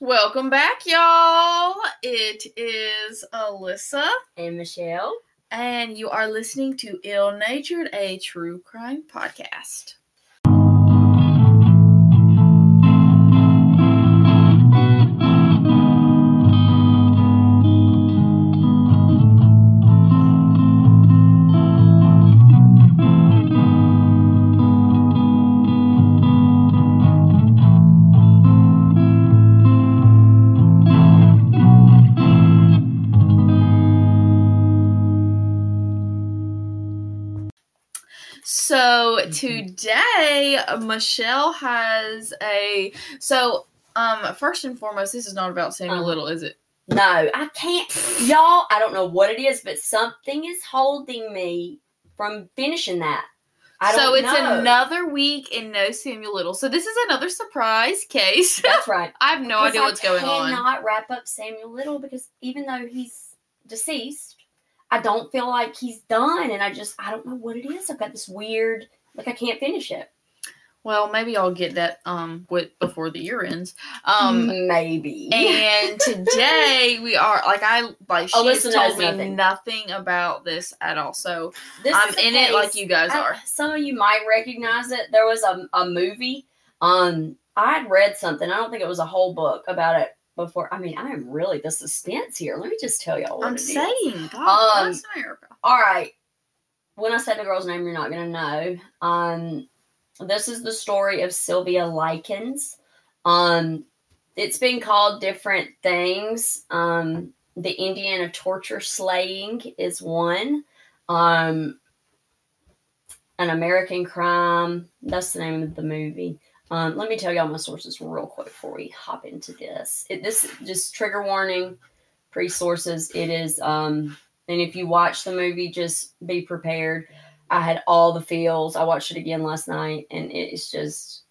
Welcome back, y'all. It is Alyssa, And Michelle. and you are listening to Ill Natured, a true crime podcast. Michelle has a so. Um, first and foremost, this is not about Samuel Uh-huh. Little, is it? No, I can't. Y'all, I don't know what it is, but something is holding me from finishing that. I so it's know. another week in no Samuel Little. So this is another surprise case. That's right. I have no Because idea what's going on. I cannot wrap up Samuel Little because even though he's deceased, I don't feel like he's done, and I just I don't know what it is. I've got this weird like I can't finish it. Well, maybe I'll get that um with before the year ends. Um maybe. and today we are like I like she has told me nothing. nothing about this at all. So This I'm in it like you guys I- are. some of you might recognize it. There was a, a movie. Um, I had read something. I don't think it was a whole book about it before. I mean, I am really the suspense here. Let me just tell y'all what I'm it is. saying, God Um. All right. When I say the girl's name, you're not gonna know. Um, this is the story of Sylvia Likens. Um, it's been called different things. Um, the Indiana torture slaying is one. Um, an American crime. That's the name of the movie. Um, let me tell y'all my sources real quick before we hop into this. It, this just trigger warning, pre sources. It is um, and if you watch the movie, just be prepared. I had all the feels. I watched it again last night, and it's just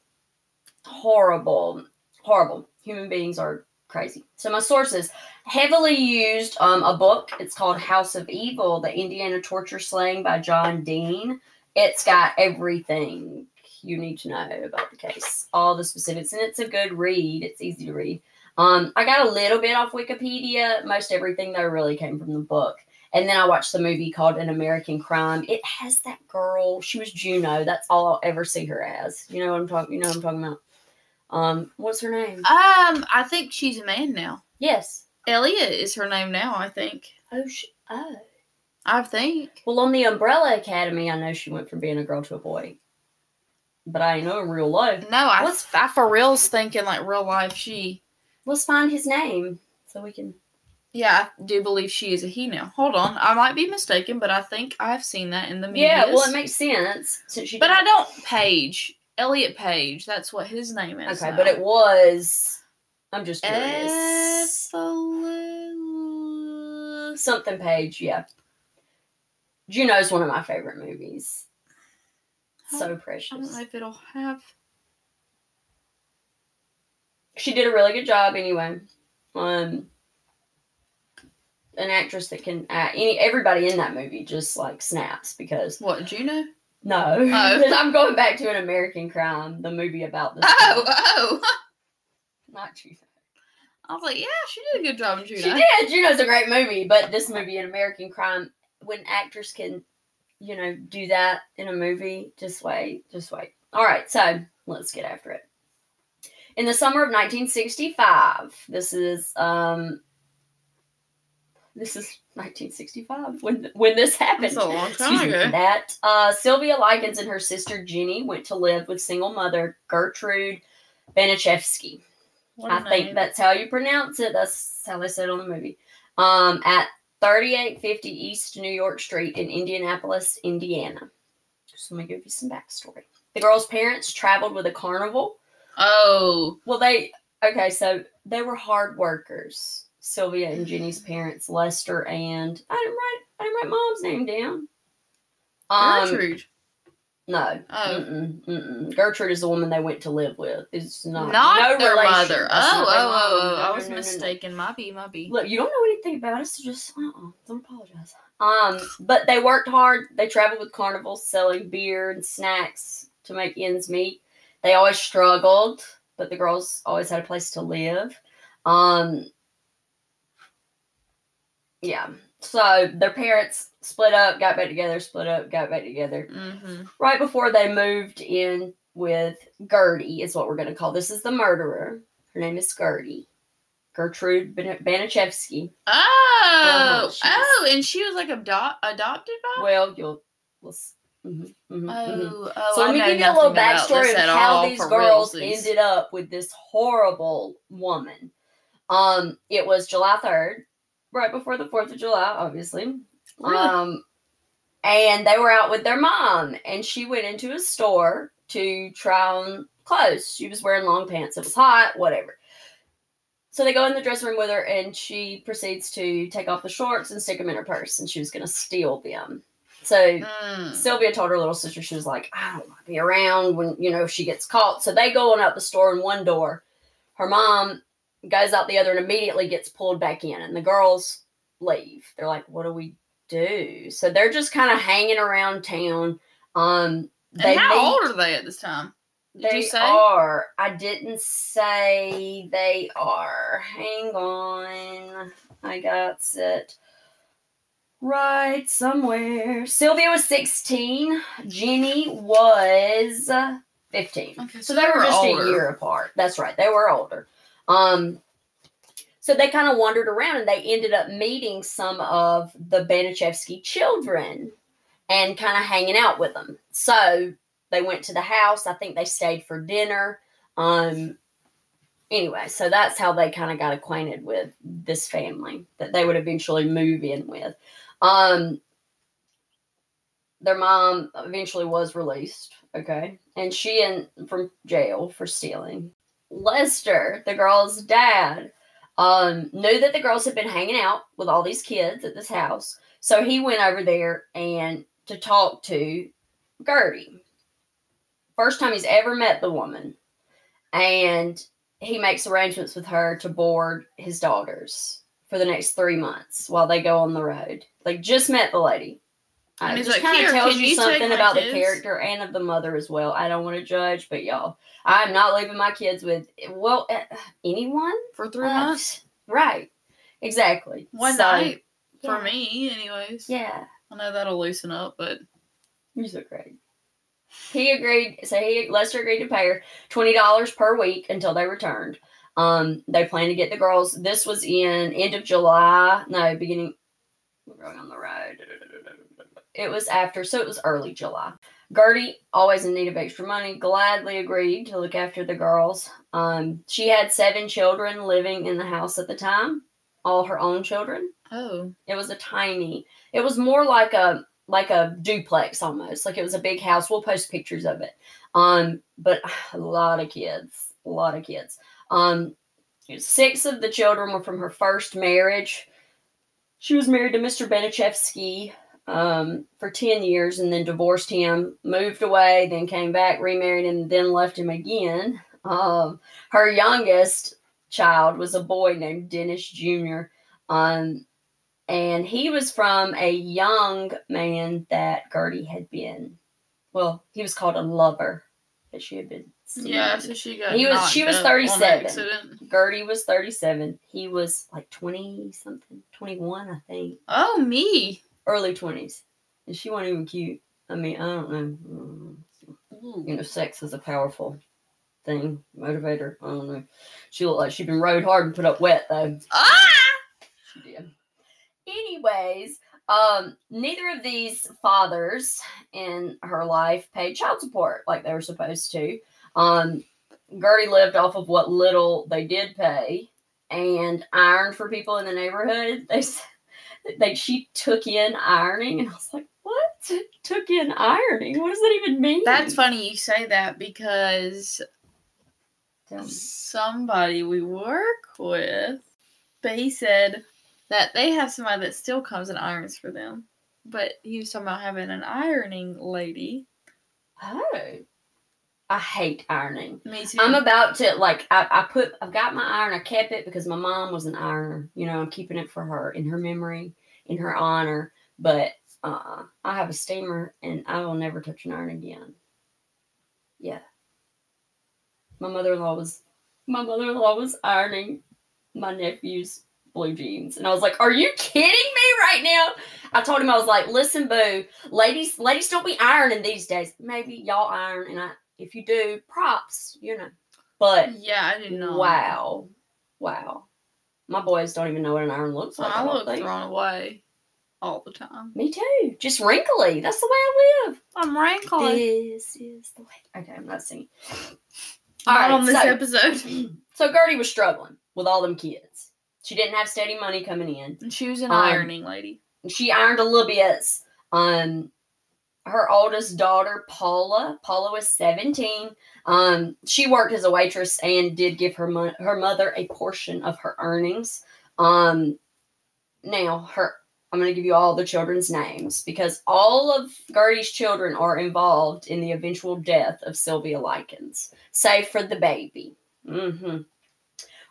horrible, horrible. Human beings are crazy. So my sources heavily used um, a book. It's called House of Evil: The Indiana Torture Slaying by John Dean. It's got everything you need to know about the case, all the specifics, and it's a good read. It's easy to read. Um, I got a little bit off Wikipedia. Most everything though really came from the book. And then I watched the movie called An American Crime. It has that girl. She was Juno. That's all I'll ever see her as. You know what I'm talking. You know what I'm talking about. Um, what's her name? Um, I think she's a man now. Yes. Elliot is her name now. I think. Oh, she, oh. I think. Well, on the Umbrella Academy, I know she went from being a girl to a boy. But I know in real life. No, I, was I for real's thinking like real life. She. Let's find his name so we can. Yeah, I do believe she is a he now. Hold on, I might be mistaken, but I think I've seen that in the media. Yeah, well, it makes sense since she. But I don't Page. Elliot Page. That's what his name is. Okay, now. but it was. I'm just curious. Something Page, yeah. Juno's one of my favorite movies. So precious. I don't know if it'll have. She did a really good job anyway. Um an actress that can act any everybody in that movie just like snaps because What, Juno? no. Oh. I'm going back to an American crime, the movie about this. Oh, oh. not Juno. I was like, yeah, she did a good job in Juno. She did. Juno's a great movie, but this movie, an American crime, when actors can, you know, do that in a movie, just wait, just wait. All right, so let's get after it. In the summer of 1965, this is um, this is 1965 when when this happened. That's a long time ago. that. Uh, Sylvia Likens and her sister Jenny went to live with single mother Gertrude Baniszewski. I I think that's how you pronounce it. That's how they said it on the movie. Um, at 3850 East New York Street in Indianapolis, Indiana. Just let me give you some backstory. The girl's parents traveled with a carnival. Oh, Well, they okay, so they were hard workers. Sylvia and Jenny's parents, Lester and I didn't write I didn't write mom's name down. Um, Gertrude. no, Oh. mm-mm, mm-mm. Gertrude is the woman they went to live with. It's not Not no their relation. mother. That's Oh, oh, oh, oh. No, I was no, no, mistaken. My B, my B. Look, you don't know anything about us, so just uh-uh, don't apologize. Um, but they worked hard. They traveled with carnivals, selling beer and snacks to make ends meet. They always struggled, but the girls always had a place to live. Um, yeah. So their parents split up, got back together, split up, got back together. Mm-hmm. Right before they moved in with Gertie, is what we're going to call this. Is the murderer. Her name is Gertie. Gertrude Ban- Baniszewski. Oh, oh, and she was like ado- adopted by. Well, you'll. We'll, s- mhm, mhm, mhm. Oh, oh, So I let me give you a little backstory of how these girls realsies. ended up with this horrible woman. Um, it was July third, right before the Fourth of July, obviously. Really? Um, and they were out with their mom, and she went into a store to try on clothes. She was wearing long pants. It was hot, whatever. So they go in the dressing room with her, and she proceeds to take off the shorts and stick them in her purse, and she was going to steal them. So Mm. Sylvia told her little sister, she was like, I don't want to be around when, you know, she gets caught. So they go on out the store in one door. Her mom goes out the other and immediately gets pulled back in. And the girls leave. They're like, what do we do? So they're just kind of hanging around town. Um, they and how meet- old are they at this time? Did they you say? are. I didn't say they are. Hang on. I got it right somewhere. Sylvia was 16. Jenny was 15. Okay, So they were just older. a year apart. That's right. They were older. Um, so they kind of wandered around and they ended up meeting some of the Baniszewski children and kind of hanging out with them. So they went to the house. I think they stayed for dinner. Um, anyway, so that's how they kind of got acquainted with this family that they would eventually move in with. Um, their mom eventually was released, okay, and she in from jail for stealing. Lester, the girl's dad, um, knew that the girls had been hanging out with all these kids at this house, so he went over there and to talk to Gertie. First time he's ever met the woman, and he makes arrangements with her to board his daughters for the next three months while they go on the road. Like just met the lady. And he's just like, kind of tells you something about kids?" the character and of the mother as well. I don't want to judge, but y'all, I'm not leaving my kids with well uh, anyone. for three Uh, months, right? Exactly. one So, night yeah. for me, anyways. Yeah, I know that'll loosen up, but you're so great. He agreed. So he Lester agreed to pay her twenty dollars per week until they returned. Um, they plan to get the girls. This was in end of July. No, beginning. We're going on the road. It was after, so it was early July. Gertie, always in need of extra money, gladly agreed to look after the girls. Um, she had seven children living in the house at the time, all her own children. oh, It was a tiny. It was more like a like a duplex almost. Like it was a big house. We'll post pictures of it. Um, but a lot of kids, a lot of kids. Um, six of the children were from her first marriage. She was married to Mr. Baniszewski um, for 10 years and then divorced him, moved away, then came back, remarried, and then left him again. Um, her youngest child was a boy named Dennis Jr. Um, and he was from a young man that Gertie had been. Well, he was called a lover that she had been. yeah. So she got. He was- she was 37. Gertie was 37. He was like 20 something, 21, I think. Oh me. Early 20s. And she wasn't even cute. I mean, I don't know. Mm, You know, sex is a powerful thing, motivator. I don't know. She looked like she'd been rode hard and put up wet, though. Ah! She did. Anyways, um, neither of these fathers in her life paid child support like they were supposed to. Um, Gertie lived off of what little they did pay and ironed for people in the neighborhood. They s- they she took in ironing, and I was like, "What? Took in ironing? What does that even mean?" That's funny you say that because somebody we work with, but he said that they have somebody that still comes and irons for them. But he was talking about having an ironing lady. Oh, I hate ironing. Me too. I'm about to like I, I put I've got my iron. I kept it because my mom was an ironer. You know, I'm keeping it for her in her memory, in her honor. But uh, I have a steamer, and I will never touch an iron again. Yeah. My mother-in-law was my mother-in-law was ironing my nephew's blue jeans. And I was like, Are you kidding me right now? I told him I was like, listen, boo, ladies, ladies don't be ironing these days. Maybe y'all iron, and I if you do, props, you know. But Yeah, I didn't know. wow. Wow. My boys don't even know what an iron looks like. I I don't look think. thrown away all the time. Me too. Just wrinkly. That's the way I live. I'm wrinkly. This is the way. Okay, I'm not singing. Not Alright, on this so- episode. So Gertie was struggling with all them kids. She didn't have steady money coming in. And she was an Um, ironing lady. She ironed a little bit. Um, her oldest daughter, Paula. Paula was 17. Um, she worked as a waitress and did give her mo- her mother a portion of her earnings. Um, now her I'm going to give you all the children's names because all of Gertie's children are involved in the eventual death of Sylvia Likens, save for the baby. hmm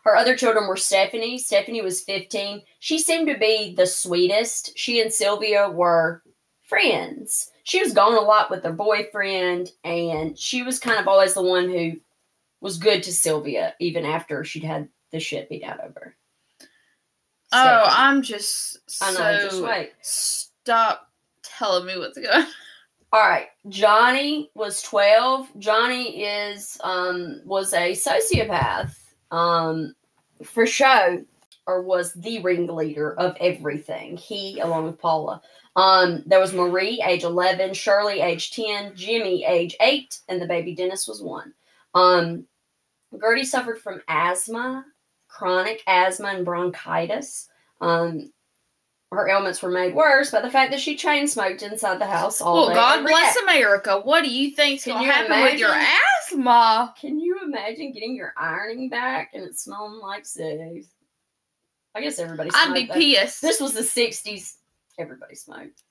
Her other children were Stephanie. Stephanie was 15. She seemed to be the sweetest. She and Sylvia were friends. She was gone a lot with her boyfriend, and she was kind of always the one who was good to Sylvia, even after she'd had the shit beat out of her. Oh, I'm just so I know. Just wait. stop telling me what's going. on. All right, Johnny was twelve. Johnny is um was a sociopath, um, for show, or was the ringleader of everything. He, along with Paula. Um, there was Marie, age eleven, Shirley, age ten, Jimmy, age eight, and the baby Dennis was one. Um, Gertie suffered from asthma, chronic asthma, and bronchitis. Um, her ailments were made worse by the fact that she chain smoked inside the house all Well, day. Well, God bless day. America. What do you think's gonna you happen with your asthma? Can you imagine getting your ironing back and it smelling like cigs? I guess everybody. I'd be pissed. This was the '60s. Everybody smoked.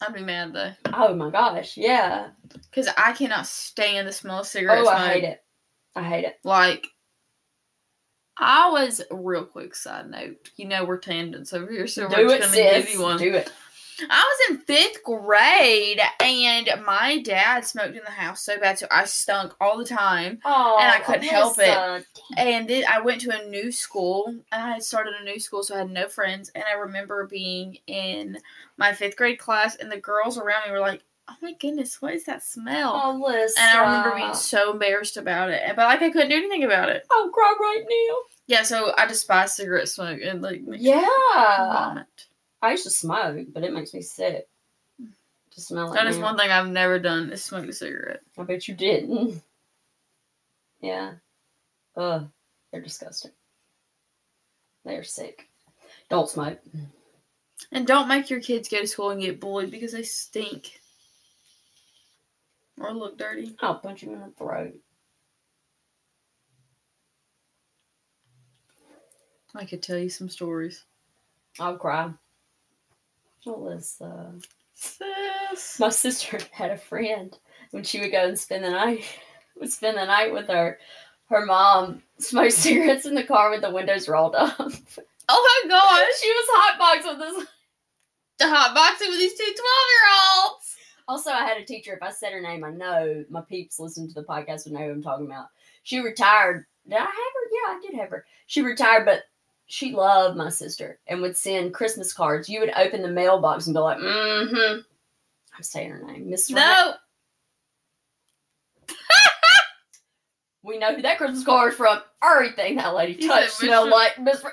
I'd be mad though, Oh my gosh, yeah. because I cannot stand the smell of cigarettes. Oh. I hate it. I hate it. Like, I was real quick side note. You know we're tangents over here, so Do we're just gonna give you one. Do it. I was in fifth grade, and my dad smoked in the house so bad, so I stunk all the time. Oh, And I couldn't help it. And then I went to a new school, and I had started a new school, so I had no friends. And I remember being in my fifth grade class, and the girls around me were like, "Oh my goodness, what is that smell?" Oh, Alyssa. and I remember being so embarrassed about it, but like I couldn't do anything about it. I'll cry right now. Yeah, so I despise cigarette smoke and like Yeah. vomit. I used to smoke, but it makes me sick. To smell it. That is now. one thing I've never done is smoke a cigarette. I bet you didn't. Yeah. Ugh. They're disgusting. They're sick. Don't smoke. And don't make your kids go to school and get bullied because they stink or look dirty. I'll punch you in the throat. I could tell you some stories. I'll cry. Alyssa. Uh, Sis. My sister had a friend when she would go and spend the night would spend the night with her. Her mom smoked cigarettes in the car with the windows rolled up. Oh my gosh! she was hotbox with this. The hot boxing with these two 12 year olds. Also, I had a teacher. If I said her name, I know my peeps listen to the podcast would know who I'm talking about. She retired. Did I have her? Yeah, I did have her. She retired, but she loved my sister and would send Christmas cards. You would open the mailbox and be like, mm-hmm. I'm saying her name. Miss No. We know who that Christmas card is from. Everything that lady You touched smelled Miss Ra- like Miss Ra-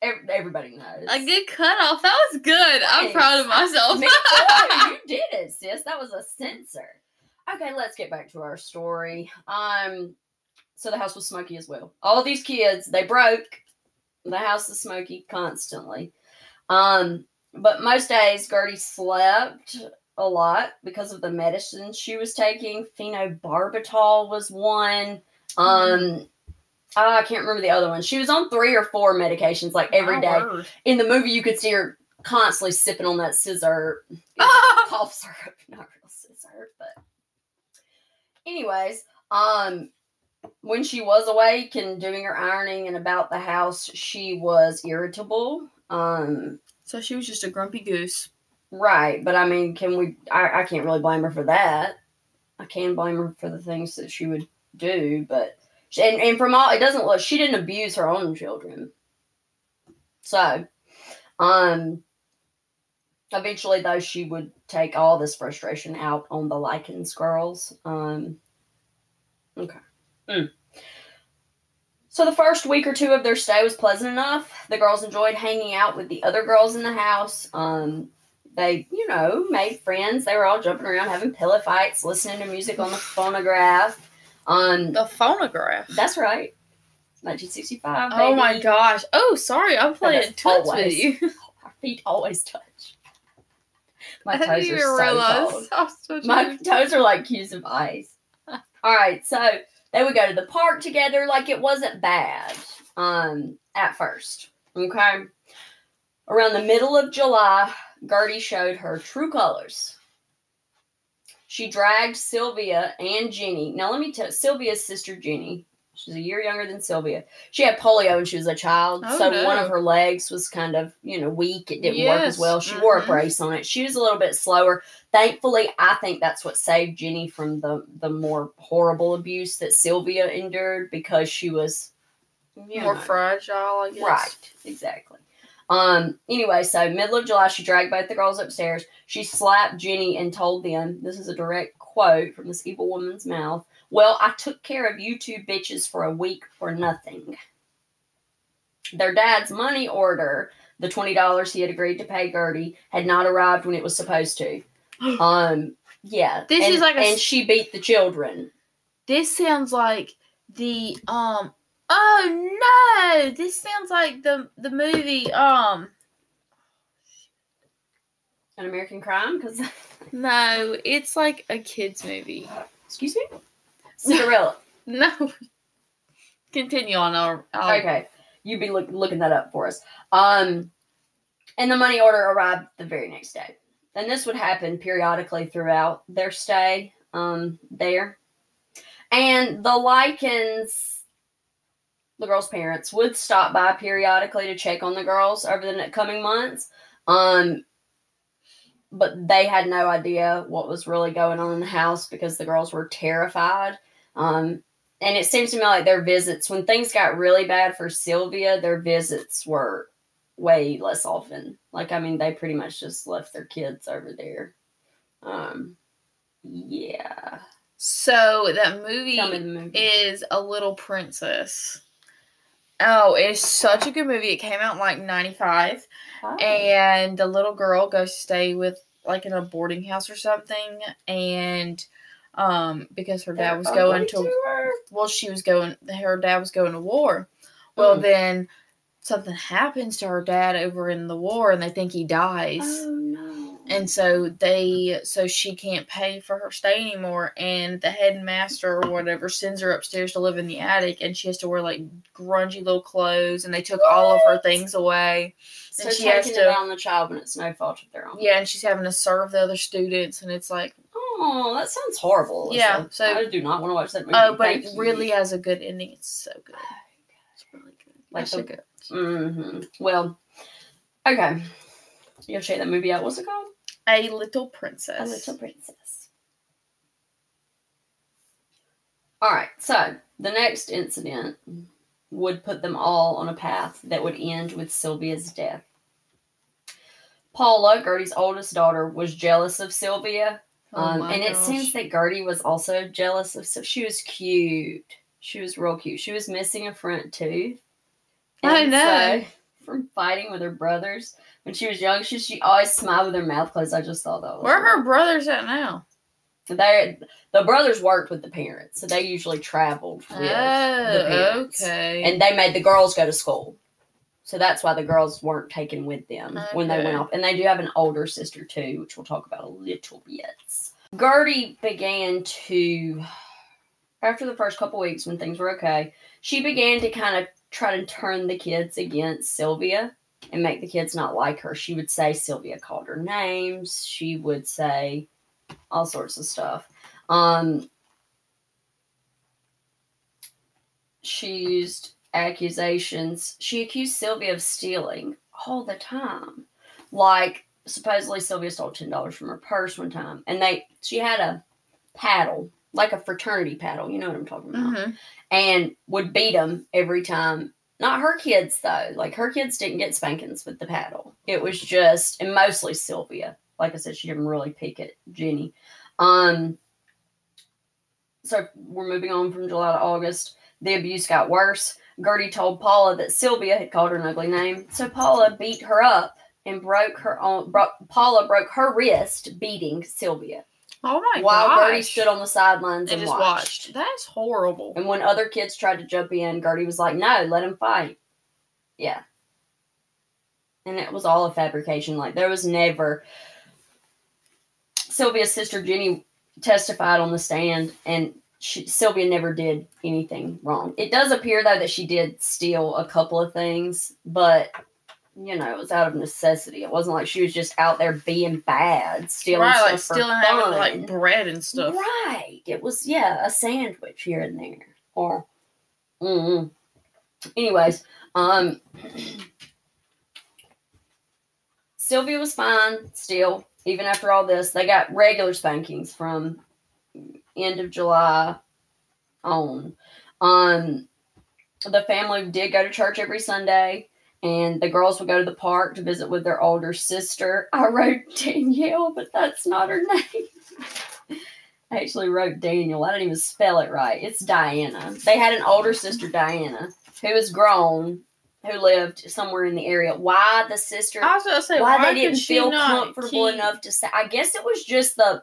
Ev- Everybody knows. A good cutoff. That was good. I'm proud of myself. Me too. you did it, sis. That was a censor. Okay, let's get back to our story. Um, so the house was smoky as well. All these kids, they broke. The house is smoky constantly. Um, but most days Gertie slept a lot because of the medicine she was taking. Phenobarbital was one. Um, ah, I can't remember the other one. She was on three or four medications like every My day word. in the movie you could see her constantly sipping on that scissor Ah! cough syrup not real scissor but anyways um when she was awake and doing her ironing and about the house she was irritable um So she was just a grumpy goose. right but i mean can we i, I can't really blame her for that i can blame her for the things that she would do but And and from all it doesn't look she didn't abuse her own children. So, um, eventually though she would take all this frustration out on the Likens girls. Um, okay. Mm. So the first week or two of their stay was pleasant enough. The girls enjoyed hanging out with the other girls in the house. Um, they, you know, made friends. They were all jumping around, having pillow fights, listening to music on the phonograph. Um, The phonograph. that's right. 1965. Oh my gosh. Oh, sorry. I'm playing that's Toots with you. Our feet always touch. My I toes didn't are so realize. cold. I was so My toes are like cubes of ice. All right, so they would go to the park together. Like it wasn't bad um, at first. Okay. Around the middle of July, Gertie showed her true colors. She dragged Sylvia and Jenny. Now, let me tell Sylvia's sister Jenny. She's a year younger than Sylvia. She had polio when she was a child, Oh, so no. one of her legs was kind of, you know, weak. It didn't work as well. She wore a mhm. brace on it. She was a little bit slower thankfully i think that's what saved jenny from the the more horrible abuse that sylvia endured because she was More know, fragile, I guess. right exactly um anyway so middle of july she dragged both the girls upstairs she slapped jenny and told them this is a direct quote from this evil woman's mouth well i took care of you two bitches for a week for nothing their dad's money order the $20 he had agreed to pay gertie had not arrived when it was supposed to um, yeah. This and, is like a and she beat the children. This sounds like the um. Oh no! This sounds like the the movie um. An American Crime, because No, it's like a kids movie. excuse me, Cinderella. No. Continue on. I'll, I'll, okay, You'd be look, looking that up for us. Um, and the money order arrived the very next day. And this would happen periodically throughout their stay um there. And the Likens, the girls' parents, would stop by periodically to check on the girls over the coming months. Um, but they had no idea what was really going on in the house because the girls were terrified. Um, and it seems to me like their visits, when things got really bad for Sylvia, their visits were way less often. Like, I mean, they pretty much just left their kids over there. Um, yeah. So that movie the movie. is A Little Princess. Oh, it's such a good movie. It came out in like '95, Oh. and the little girl goes to stay with like in a boarding house or something, and um, because her dad They're was going to her. well, she was going. Her dad was going to war. Well, Mm. then something happens to her dad over in the war, and they think he dies. Oh no. And so they, so she can't pay for her stay anymore. And the headmaster or whatever sends her upstairs to live in the attic, and she has to wear like grungy little clothes. And they took all of her things away. so and she taking has to- out on the child when it's no fault of their own. Yeah, and she's having to serve the other students, and it's like, Oh, that sounds horrible. Yeah, so- I do not want to watch that movie. oh, but Thank it you. really has a good ending. It's so good. It's really good. Like so the- good. hmm Well, okay. You'll check that movie out. What's it called? A Little Princess. A Little Princess. All right. So the next incident would put them all on a path that would end with Sylvia's death. Paula, Gertie's oldest daughter, was jealous of Sylvia Oh um, my and it seems that Gertie was also jealous of. So she was cute. She was real cute. She was missing a front tooth. I know. so, from fighting with her brothers when she was young, she she always smiled with her mouth closed. I just thought that was. Where are her brothers at now? They the brothers worked with the parents, so they usually traveled with the Oh, parents, okay. and they made the girls go to school. So that's why the girls weren't taken with them when they went off. And they do have an older sister too, which we'll talk about a little bit. Gertie began to, after the first couple weeks when things were okay, she began to kind of try to turn the kids against Sylvia and make the kids not like her. She would say Sylvia called her names. She would say all sorts of stuff. Um, she used accusations. She accused Sylvia of stealing all the time. Like supposedly Sylvia stole ten dollars from her purse one time, and they she had a paddle like a fraternity paddle. You know what I'm talking about? hmm And would beat them every time. Not her kids though. Like her kids didn't get spankings with the paddle. It was just and mostly Sylvia. Like I said, she didn't really pick at Jenny. Um. So we're moving on from July to August. The abuse got worse. Gertie told Paula that Sylvia had called her an ugly name, so Paula beat her up and broke her own. Bro- Paula broke her wrist beating Sylvia Oh my god! while gosh. Gertie stood on the sidelines and and, just watched. watched. That's horrible. And when other kids tried to jump in, Gertie was like, "No, let him fight." Yeah. And it was all a fabrication. Like there was never. Sylvia's sister Jenny testified on the stand, and she, Sylvia never did anything wrong. It does appear though that she did steal a couple of things, but you know it was out of necessity. It wasn't like she was just out there being bad, stealing right, stuff like stealing like bread and stuff. Right. It was yeah, a sandwich here and there. Or mm anyways, um Sylvia was fine still, even after all this. They got regular spankings from end of July on. Um the family did go to church every Sunday. And the girls would go to the park to visit with their older sister. I wrote Danielle, but that's not her name. I actually wrote Daniel. I didn't even spell it right. It's Diana. They had an older sister, Diana, who was grown, who lived somewhere in the area. Why the sister? I was gonna say why, why, they didn't feel comfortable keep- enough to say. I guess it was just the.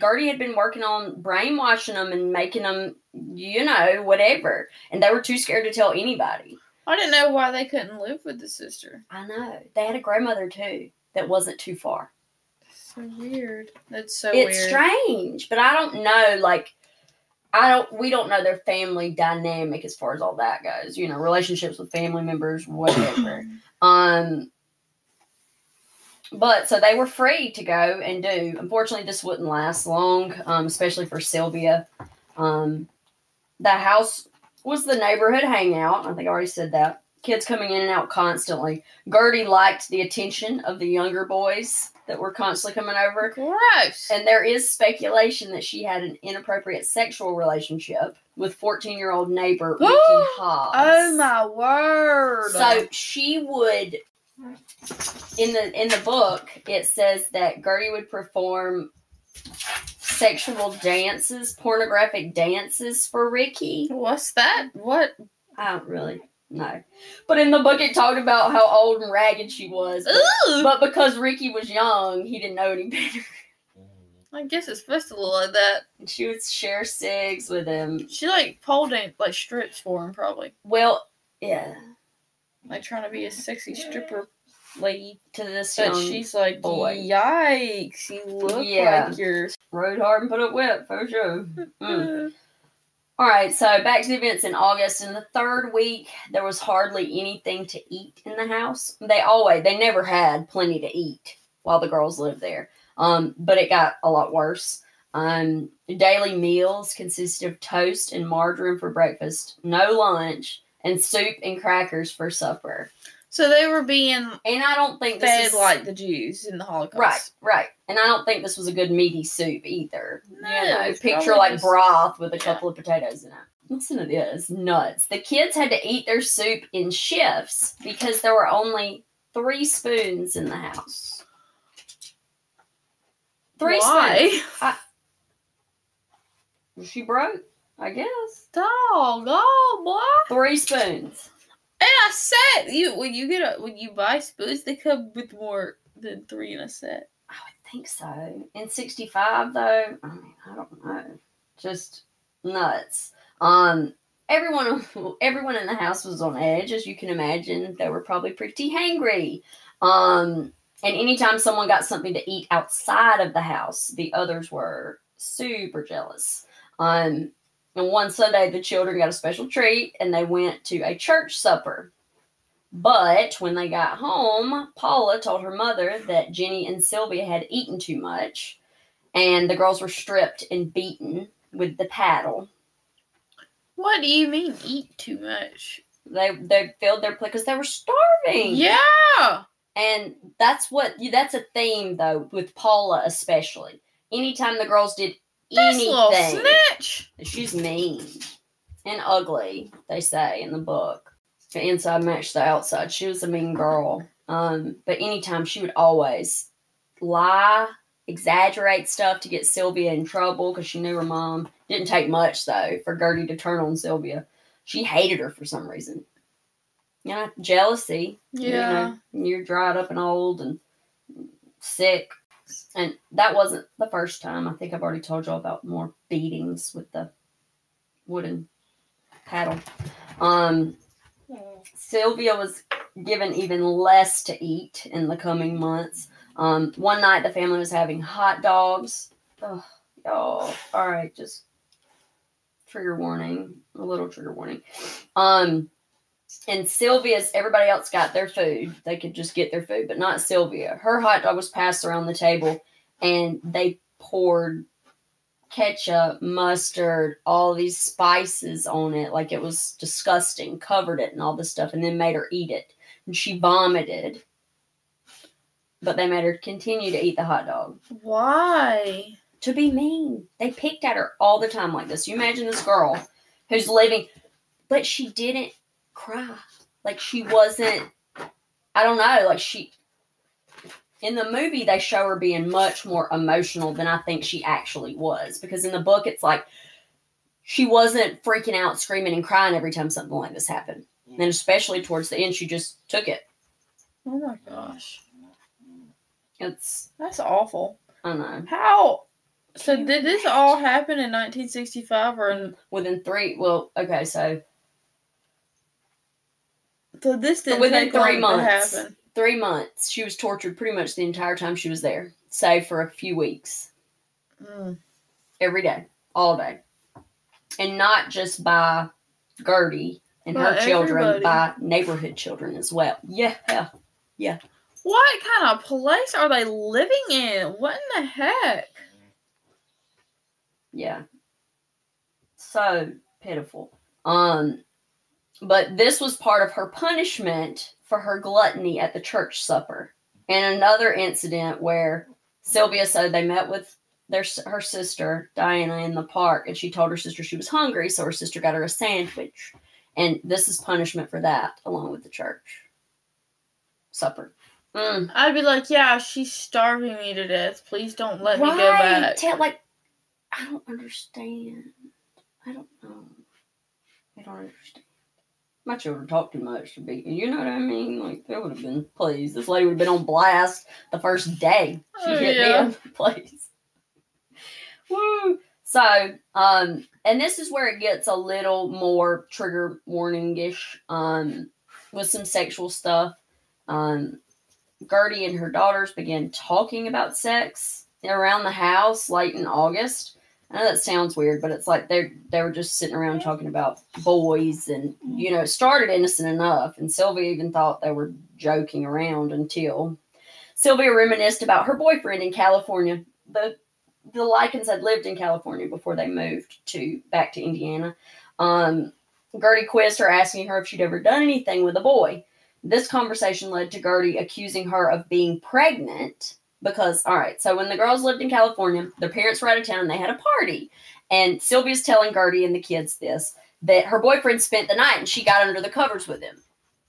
Gertie had been working on brainwashing them and making them, you know, whatever, and they were too scared to tell anybody. I didn't know why they couldn't live with the sister. I know they had a grandmother too that wasn't too far. So weird. That's so it's weird. strange, but I don't know. Like, I don't. We don't know their family dynamic as far as all that goes. You know, relationships with family members, whatever. um, but so they were free to go and do. Unfortunately, this wouldn't last long, um, especially for Sylvia. Um, the house was the neighborhood hangout. I think I already said that. Kids coming in and out constantly. Gertie liked the attention of the younger boys that were constantly coming over. Gross. And there is speculation that she had an inappropriate sexual relationship with 14 year old neighbor Ricky Hobbs. oh my word. So she would in the in the book it says that Gertie would perform sexual dances, pornographic dances for Ricky. what's that? What? I don't really know. But in the book it talked about how old and ragged she was. But, but because Ricky was young, he didn't know any better. I guess it's supposed to look like that. And she would share cigs with him. She like pole dance like strips for him probably. Well, yeah. Like trying to be a sexy stripper lady. To this But young she's like, boy. yikes, you look Yeah. like you're rode hard and put up whip for sure. Mm. All right, so back to the events in August. In the third week, there was hardly anything to eat in the house. They always, they never had plenty to eat while the girls lived there. Um, but it got a lot worse. Um, daily meals consisted of toast and margarine for breakfast, no lunch, and soup and crackers for supper. So they were being And I don't think this fed is like the Jews in the Holocaust. Right, right. And I don't think this was a good meaty soup either. No, you know, picture like just- broth with a yeah. couple of potatoes in it. Listen to this, nuts. The kids had to eat their soup in shifts because there were only three spoons in the house. Three spoons. Was She broke, I guess. Dog, oh boy. Three spoons. And I said you when you get a when you buy spoons, they come with more than three in a set. I would think so. In 65 though, I mean, I don't know. Just nuts. Um everyone everyone in the house was on edge as you can imagine. They were probably pretty hangry. Um and anytime someone got something to eat outside of the house, the others were super jealous. Um and one Sunday the children got a special treat and they went to a church supper. But when they got home, Paula told her mother that Jenny and Sylvia had eaten too much, and the girls were stripped and beaten with the paddle. What do you mean eat too much? They they filled their plate because they were starving. Yeah. and that's what that's a theme though with Paula especially. Anytime the girls did This little snitch. She's mean and ugly, they say in the book. The inside matched the outside. She was a mean girl. Um, but anytime she would always lie, exaggerate stuff to get Sylvia in trouble because she knew her mom. Didn't take much though for Gertie to turn on Sylvia. She hated her for some reason. Yeah, jealousy. Yeah. You know, you're dried up and old and sick. And that wasn't the first time. I think I've already told y'all about more beatings with the wooden paddle. Um, Sylvia was given even less to eat in the coming months. Um, one night the family was having hot dogs. Oh, y'all. All right, just trigger warning, a little trigger warning. Um, and Sylvia's, everybody else got their food. They could just get their food, but not Sylvia. Her hot dog was passed around the table, and they poured ketchup, mustard, all these spices on it. Like it was disgusting, covered it and all this stuff, and then made her eat it. And she vomited. But they made her continue to eat the hot dog. Why? To be mean. They picked at her all the time like this. You imagine this girl who's living, but she didn't cry. Like she wasn't, I don't know, like she, in the movie, they show her being much more emotional than I think she actually was. Because in the book, it's like she wasn't freaking out, screaming, and crying every time something like this happened. And especially towards the end, she just took it. Oh my gosh. It's, That's awful. I don't know. How? So did this all happen in 1965 or in, Within three, well, okay, so so this didn't Within three months. three months, she was tortured pretty much the entire time she was there, save for a few weeks. Mm. every day, all day. And not just by Gertie and her By children, everybody. by neighborhood children as well. Yeah, yeah. What kind of place are they living in? What in the heck? Yeah. So pitiful. Um but this was part of her punishment for her gluttony at the church supper. And another incident where Sylvia said they met with their her sister Diana in the park and she told her sister she was hungry so her sister got her a sandwich. And this is punishment for that along with the church supper. Mm. I'd be like, yeah, she's starving me to death. Please don't let me go back. Tell- like, I don't understand. I don't know. I don't understand. My children talk too much to be, you know what I mean? Like, they would have been, please. This lady would have been on blast the first day she Oh, hit yeah. them, please. Woo. So, um, and this is where it gets a little more trigger warning-ish, um, with some sexual stuff. Um, Gertie and her daughters began talking about sex around the house late in August. I know that sounds weird, but it's like they they were just sitting around talking about boys, and you know, it started innocent enough. And Sylvia even thought they were joking around until Sylvia reminisced about her boyfriend in California. The the Likens had lived in California before they moved to back to Indiana. Um, Gertie quizzed her, asking her if she'd ever done anything with a boy. This conversation led to Gertie accusing her of being pregnant because, all right, so when the girls lived in California, their parents were out of town and they had a party. And Sylvia's telling Gertie and the kids this that her boyfriend spent the night and she got under the covers with him.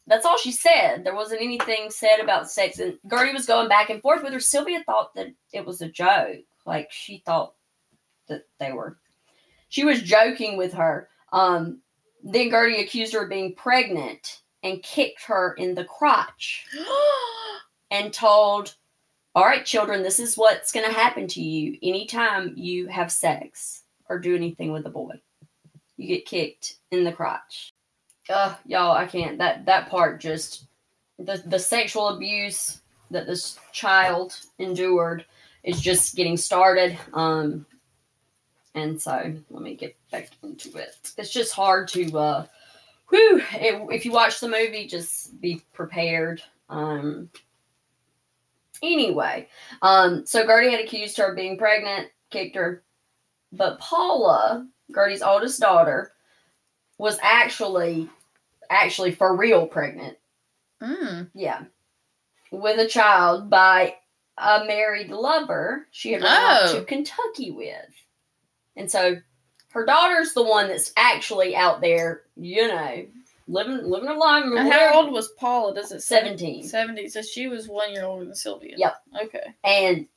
That's all she said. There wasn't anything said about sex. And Gertie was going back and forth with her. Sylvia thought that it was a joke. Like she thought that they were. She was joking with her. Um, then Gertie accused her of being pregnant and kicked her in the crotch and told, All right, children, this is what's going to happen to you anytime you have sex or do anything with a boy. You get kicked in the crotch. Ugh, y'all, I can't. That that part just the the sexual abuse that this child endured is just getting started. Um, and so let me get back into it. It's just hard to uh, whew, it, if you watch the movie, just be prepared. Um, anyway, um, so Gertie had accused her of being pregnant, kicked her, but Paula, Gertie's oldest daughter, was actually actually for real pregnant. Mm. Yeah, with a child by a married lover she had run Oh. to Kentucky with. And so her daughter's the one that's actually out there, you know, living living life. And how old was Paula? Does it say? 17. 70. So she was one year older than Sylvia. Yep. Okay. And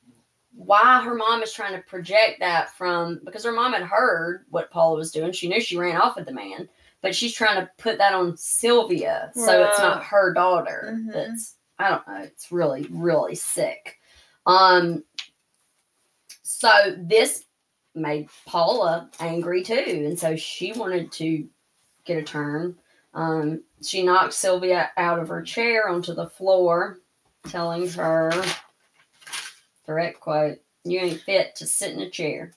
why her mom is trying to project that from because her mom had heard what Paula was doing. She knew she ran off with the man, but she's trying to put that on Sylvia. So it's not her daughter. Mhm. That's I don't know. It's really, really sick. Um so this made Paula angry too. And so she wanted to get a turn. Um, she knocked Sylvia out of her chair onto the floor, telling her, direct quote, you ain't fit to sit in a chair.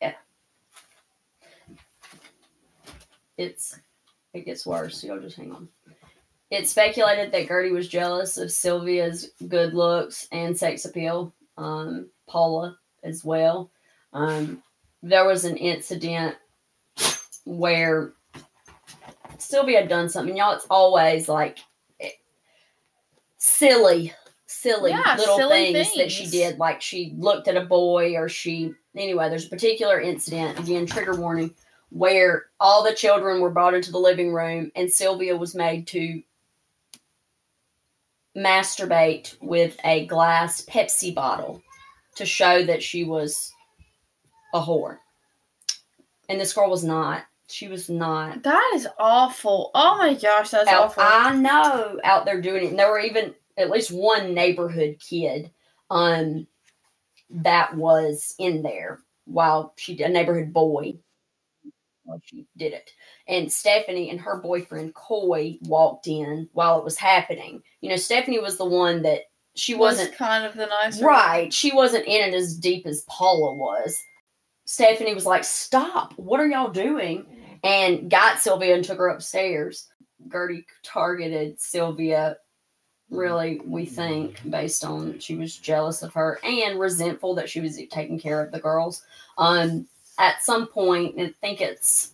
Yeah. It's, it gets worse. Y'all just hang on. It's speculated that Gertie was jealous of Sylvia's good looks and sex appeal. Um, Paula as well. Um, there was an incident where Sylvia had done something. Y'all, it's always like eh, silly, silly Yeah, little silly things, that she did. Like she looked at a boy, or she anyway. There's a particular incident. Again, trigger warning. Where all the children were brought into the living room, and Sylvia was made to masturbate with a glass Pepsi bottle to show that she was a whore. And this girl was not. She was not. That is awful. Oh my gosh, that's Out, awful. I know out there doing it. And there were even at least one neighborhood kid um that was in there while she a neighborhood boy while she did it. And Stephanie and her boyfriend Coy walked in while it was happening. You know, Stephanie was the one that she was wasn't kind of the nicer Right. She wasn't in it as deep as Paula was. Stephanie was like, Stop. What are y'all doing? And got Sylvia and took her upstairs. Gertie targeted Sylvia, really, we think, based on she was jealous of her and resentful that she was taking care of the girls. Um, at some point, I think it's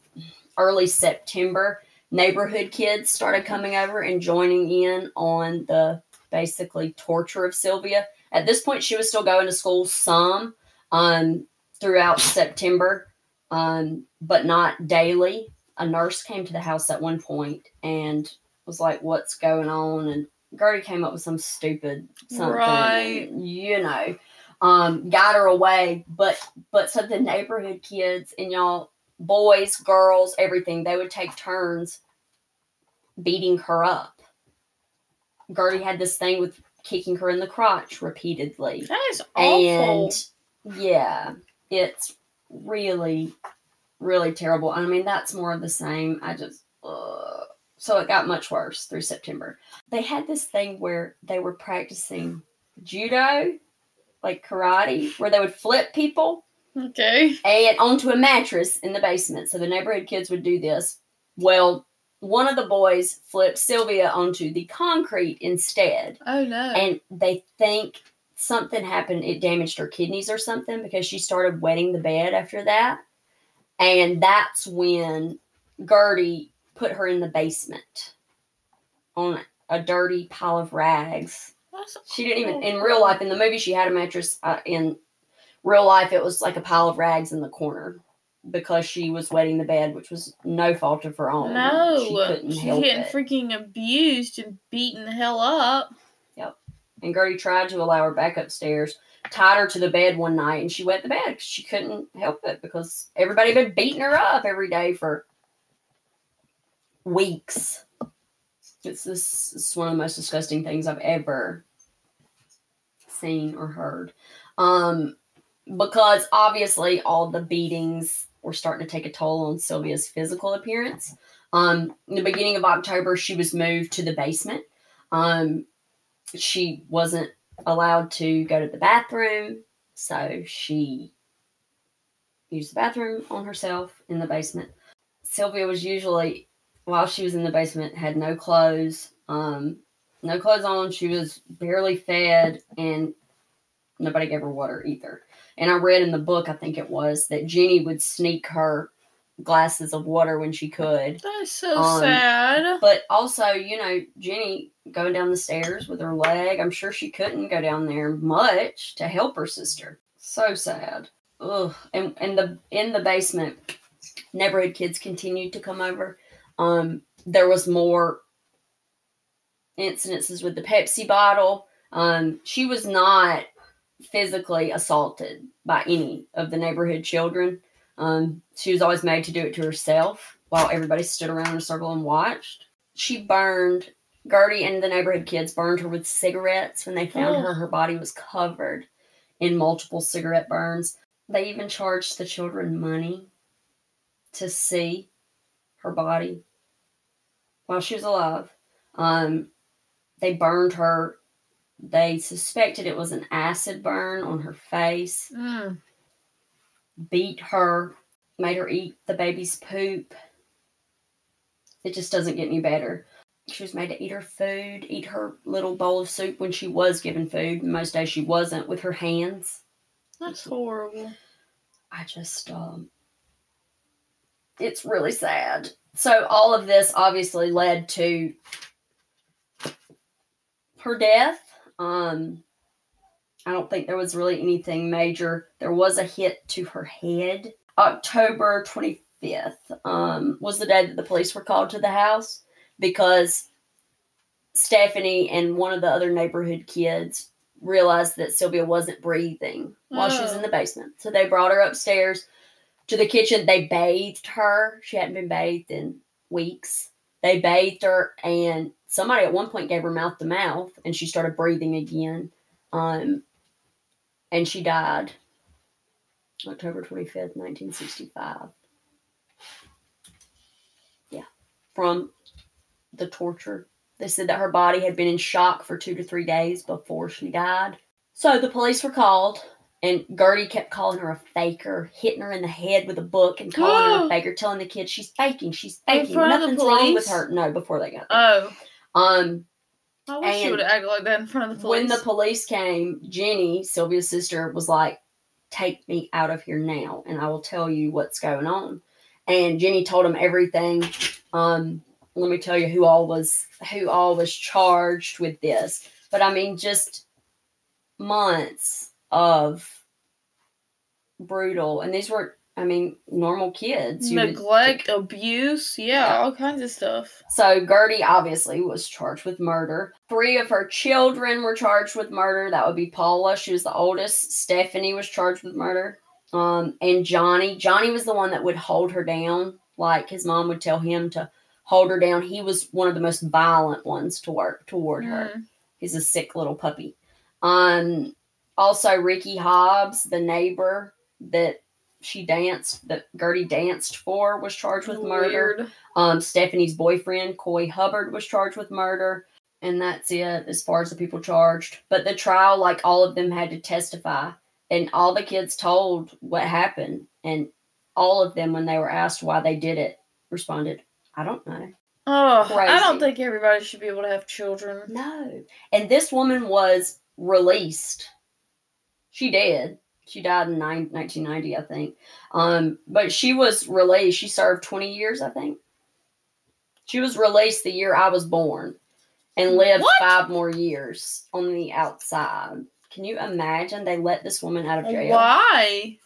early September, neighborhood kids started coming over and joining in on the basically torture of Sylvia. At this point, she was still going to school some um, throughout September, um, but not daily. A nurse came to the house at one point and was like, "What's going on?" And Gertie came up with some stupid something, Right. you know, um, got her away. But but so the neighborhood kids and y'all, boys, girls, everything, they would take turns beating her up. Gertie had this thing with kicking her in the crotch repeatedly. That is awful. And yeah, it's really, really terrible. I mean, that's more of the same. I just, uh, so it got much worse through September. They had this thing where they were practicing judo, like karate, where they would flip people okay. and onto a mattress in the basement. So the neighborhood kids would do this. Well, one of the boys flipped Sylvia onto the concrete instead Oh no. and they think something happened it damaged her kidneys or something because she started wetting the bed after that and that's when gertie put her in the basement on a dirty pile of rags she didn't even in real life in the movie she had a mattress uh, in real life it was like a pile of rags in the corner because she was wetting the bed which was no fault of her own No, she couldn't she's help getting it. freaking abused and beaten the hell up. And Gertie tried to allow her back upstairs, tied her to the bed one night, and she wet the bed. she couldn't help it because everybody had been beating her up every day for weeks. It's this it's one of the most disgusting things I've ever seen or heard. Um, because obviously all the beatings were starting to take a toll on Sylvia's physical appearance. Um, in the beginning of October, she was moved to the basement. Um, she wasn't allowed to go to the bathroom, so she used the bathroom on herself in the basement. Sylvia was usually, while she was in the basement, had no clothes, um, no clothes on. She was barely fed, and nobody gave her water either. And I read in the book, I think it was, that Jenny would sneak her glasses of water when she could. That is so Um, sad. But also, you know, Jenny going down the stairs with her leg, I'm sure she couldn't go down there much to help her sister. So sad. ugh. And and the in the basement, neighborhood kids continued to come over. Um, there was more incidences with the Pepsi bottle. Um, she was not physically assaulted by any of the neighborhood children. Um, she was always made to do it to herself while everybody stood around in a circle and watched. She burned Gertie and the neighborhood kids burned her with cigarettes when they found Oh. her. Her body was covered in multiple cigarette burns. They even charged the children money to see her body while she was alive. Um, they burned her. They suspected it was an acid burn on her face, Mm. Beat her, made her eat the baby's poop. It just doesn't get any better. She was made to eat her food, eat her little bowl of soup when she was given food. Most days she wasn't with her hands. That's horrible. I just um it's really sad. So all of this obviously led to her death. Um I don't think there was really anything major. There was a hit to her head. October 25th um was the day that the police were called to the house because Stephanie and one of the other neighborhood kids realized that Sylvia wasn't breathing while she was in the basement. So they brought her upstairs to the kitchen. They bathed her. She hadn't been bathed in weeks. They bathed her, and somebody at one point gave her mouth to mouth, and she started breathing again. Um, and she died October 25th, 1965. Yeah, from the torture. They said that her body had been in shock for two to three days before she died. So the police were called, and Gertie kept calling her a faker, hitting her in the head with a book and calling her a faker, telling the kids she's faking, she's In faking. front of the Nothing's wrong with her. No, before they got there. Oh. Um, I wish And would have acted like that in front of the police. when the police came, Jenny, Sylvia's sister, was like, Take me out of here now, and I will tell you what's going on. And Jenny told him everything. Um, let me tell you who all was who all was charged with this. But I mean, just months of brutal, and these were, I mean, normal kids. You would- Neglect, abuse, yeah, Yeah. all kinds of stuff. So Gertie obviously was charged with murder. Three of her children were charged with murder. That would be Paula. She was the oldest. Stephanie was charged with murder. Um, and Johnny. Johnny was the one that would hold her down. Like his mom would tell him to hold her down. He was one of the most violent ones to work toward her. Mm. He's a sick little puppy. Um, also Ricky Hobbs, the neighbor that she danced, that Gertie danced for, was charged with murder. Weird. Um, Stephanie's boyfriend, Coy Hubbard, was charged with murder. And that's it as far as the people charged. But the trial, like all of them had to testify. And all the kids told what happened. And all of them, when they were asked why they did it, responded, I don't know. Oh, I don't think everybody should be able to have children. No. And this woman was released. She did. She died in nine, 1990, I think. Um, but she was released. She served 20 years, I think. She was released the year I was born and lived What? five more years on the outside. Can you imagine they let this woman out of jail? Why?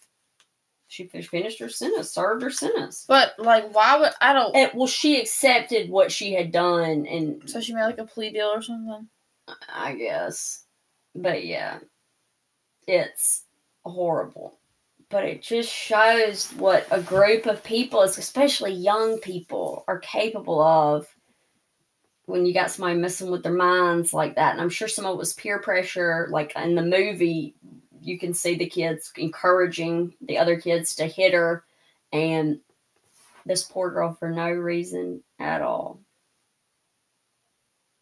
She finished her sentence, served her sentence. But like, why would I don't? And, well, she accepted what she had done and So she made like a plea deal or something. I guess. But yeah, it's horrible. But it just shows what a group of people, especially young people, are capable of when you got somebody messing with their minds like that. And I'm sure some of it was peer pressure. Like in the movie, you can see the kids encouraging the other kids to hit her. And this poor girl, for no reason at all,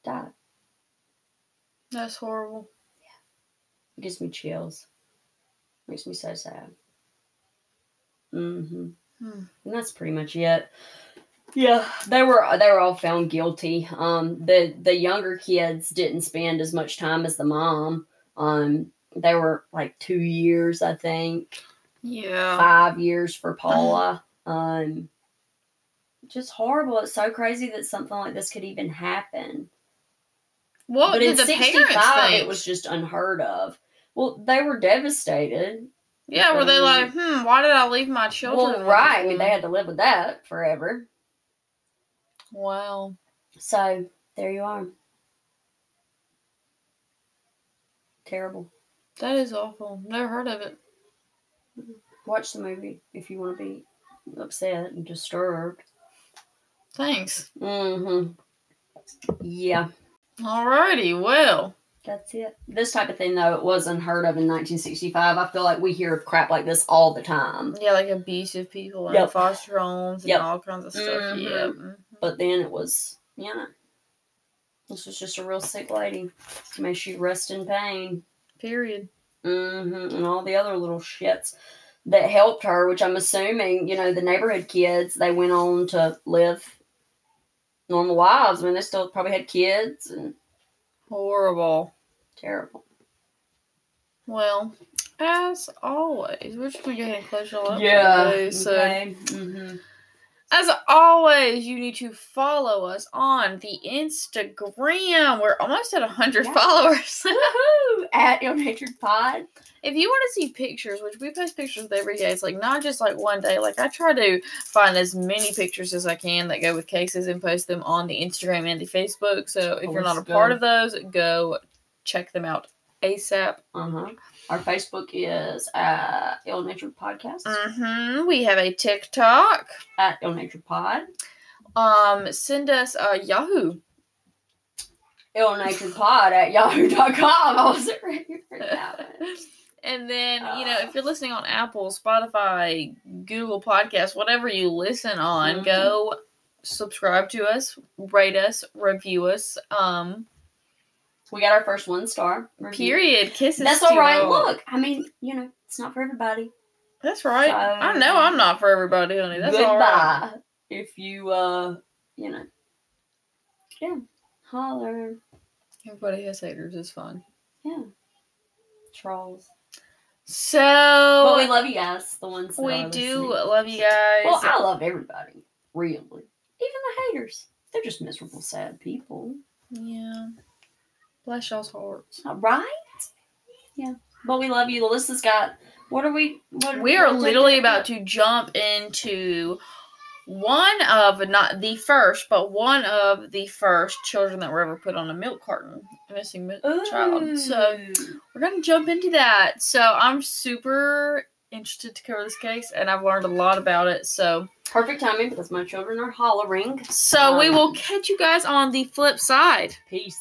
died. That's horrible. Yeah. It gives me chills. Makes me so sad. Mm-hmm. Hmm. And that's pretty much it. Yeah, they were they were all found guilty. Um, the the younger kids didn't spend as much time as the mom. Um, they were like two years, I think, Yeah. five years for Paula. Um, just horrible. It's so crazy that something like this could even happen. What but did in the parents think? it was just unheard of. Well, they were devastated. Yeah, were they like, hmm, why did I leave my children? Well, right. I mean, they had to live with that forever. Wow. So there you are. Terrible. That is awful. Never heard of it. Watch the movie if you want to be upset and disturbed. Thanks. Mm-hmm. Yeah, Alrighty, well. That's it. This type of thing, though, it was unheard of in 1965. I feel like we hear crap like this all the time. Yeah, like abusive people and Yep. foster homes and Yep. all kinds of stuff. Mhm. Yeah. mhm. But then it was, yeah. This was just a real sick lady. May she rest in pain. Period. hmm And all the other little shits that helped her, which I'm assuming, you know, the neighborhood kids, they went on to live normal lives. I mean, they still probably had kids and Horrible. terrible. Well, as always, we're just gonna go ahead and close y'all up. today. So, okay. hmm as always, you need to follow us on the Instagram. We're almost at hundred Yeah. followers. Woohoo! At Ill Natured Pod. if you want to see pictures, which we post pictures every day, it's like not just like one day. Like I try to find as many pictures as I can that go with cases and post them on the Instagram and the Facebook. So if you're not a Always part of those, go check them out ASAP. Uh huh. Our Facebook is uh, Ill Natured Podcast. hmm We have a TikTok. At Ill Natured Pod. Um, send us a Yahoo. Ill Natured Pod at yahoo.com. I wasn't ready for that one. And then, you know, if you're listening on Apple, Spotify, Google Podcasts, whatever you listen on, Mhm. go subscribe to us, rate us, review us. Um, We got our first one star. review. period. Kisses. That's all right. Look, I mean, you know, it's not for everybody. That's right. So- I know I'm not for everybody, honey. That's Goodbye. all right. If you, uh, you know, yeah, holler, Everybody has haters. It's fun. yeah, trolls. So Well, we love you guys. The ones that we do love you guys. Well, I love everybody. Really, even the haters. They're just miserable, sad people. yeah. Bless y'all's hearts. Right? Yeah. But we love you. Alyssa's got. What are we? What, We are literally about to jump into one of not the first, but one of the first children that were ever put on a milk carton, a missing mi- child. So we're gonna jump into that. So I'm super interested to cover this case, and I've learned a lot about it. So perfect timing because my children are hollering. so we Um, will catch you guys on the flip side. Peace.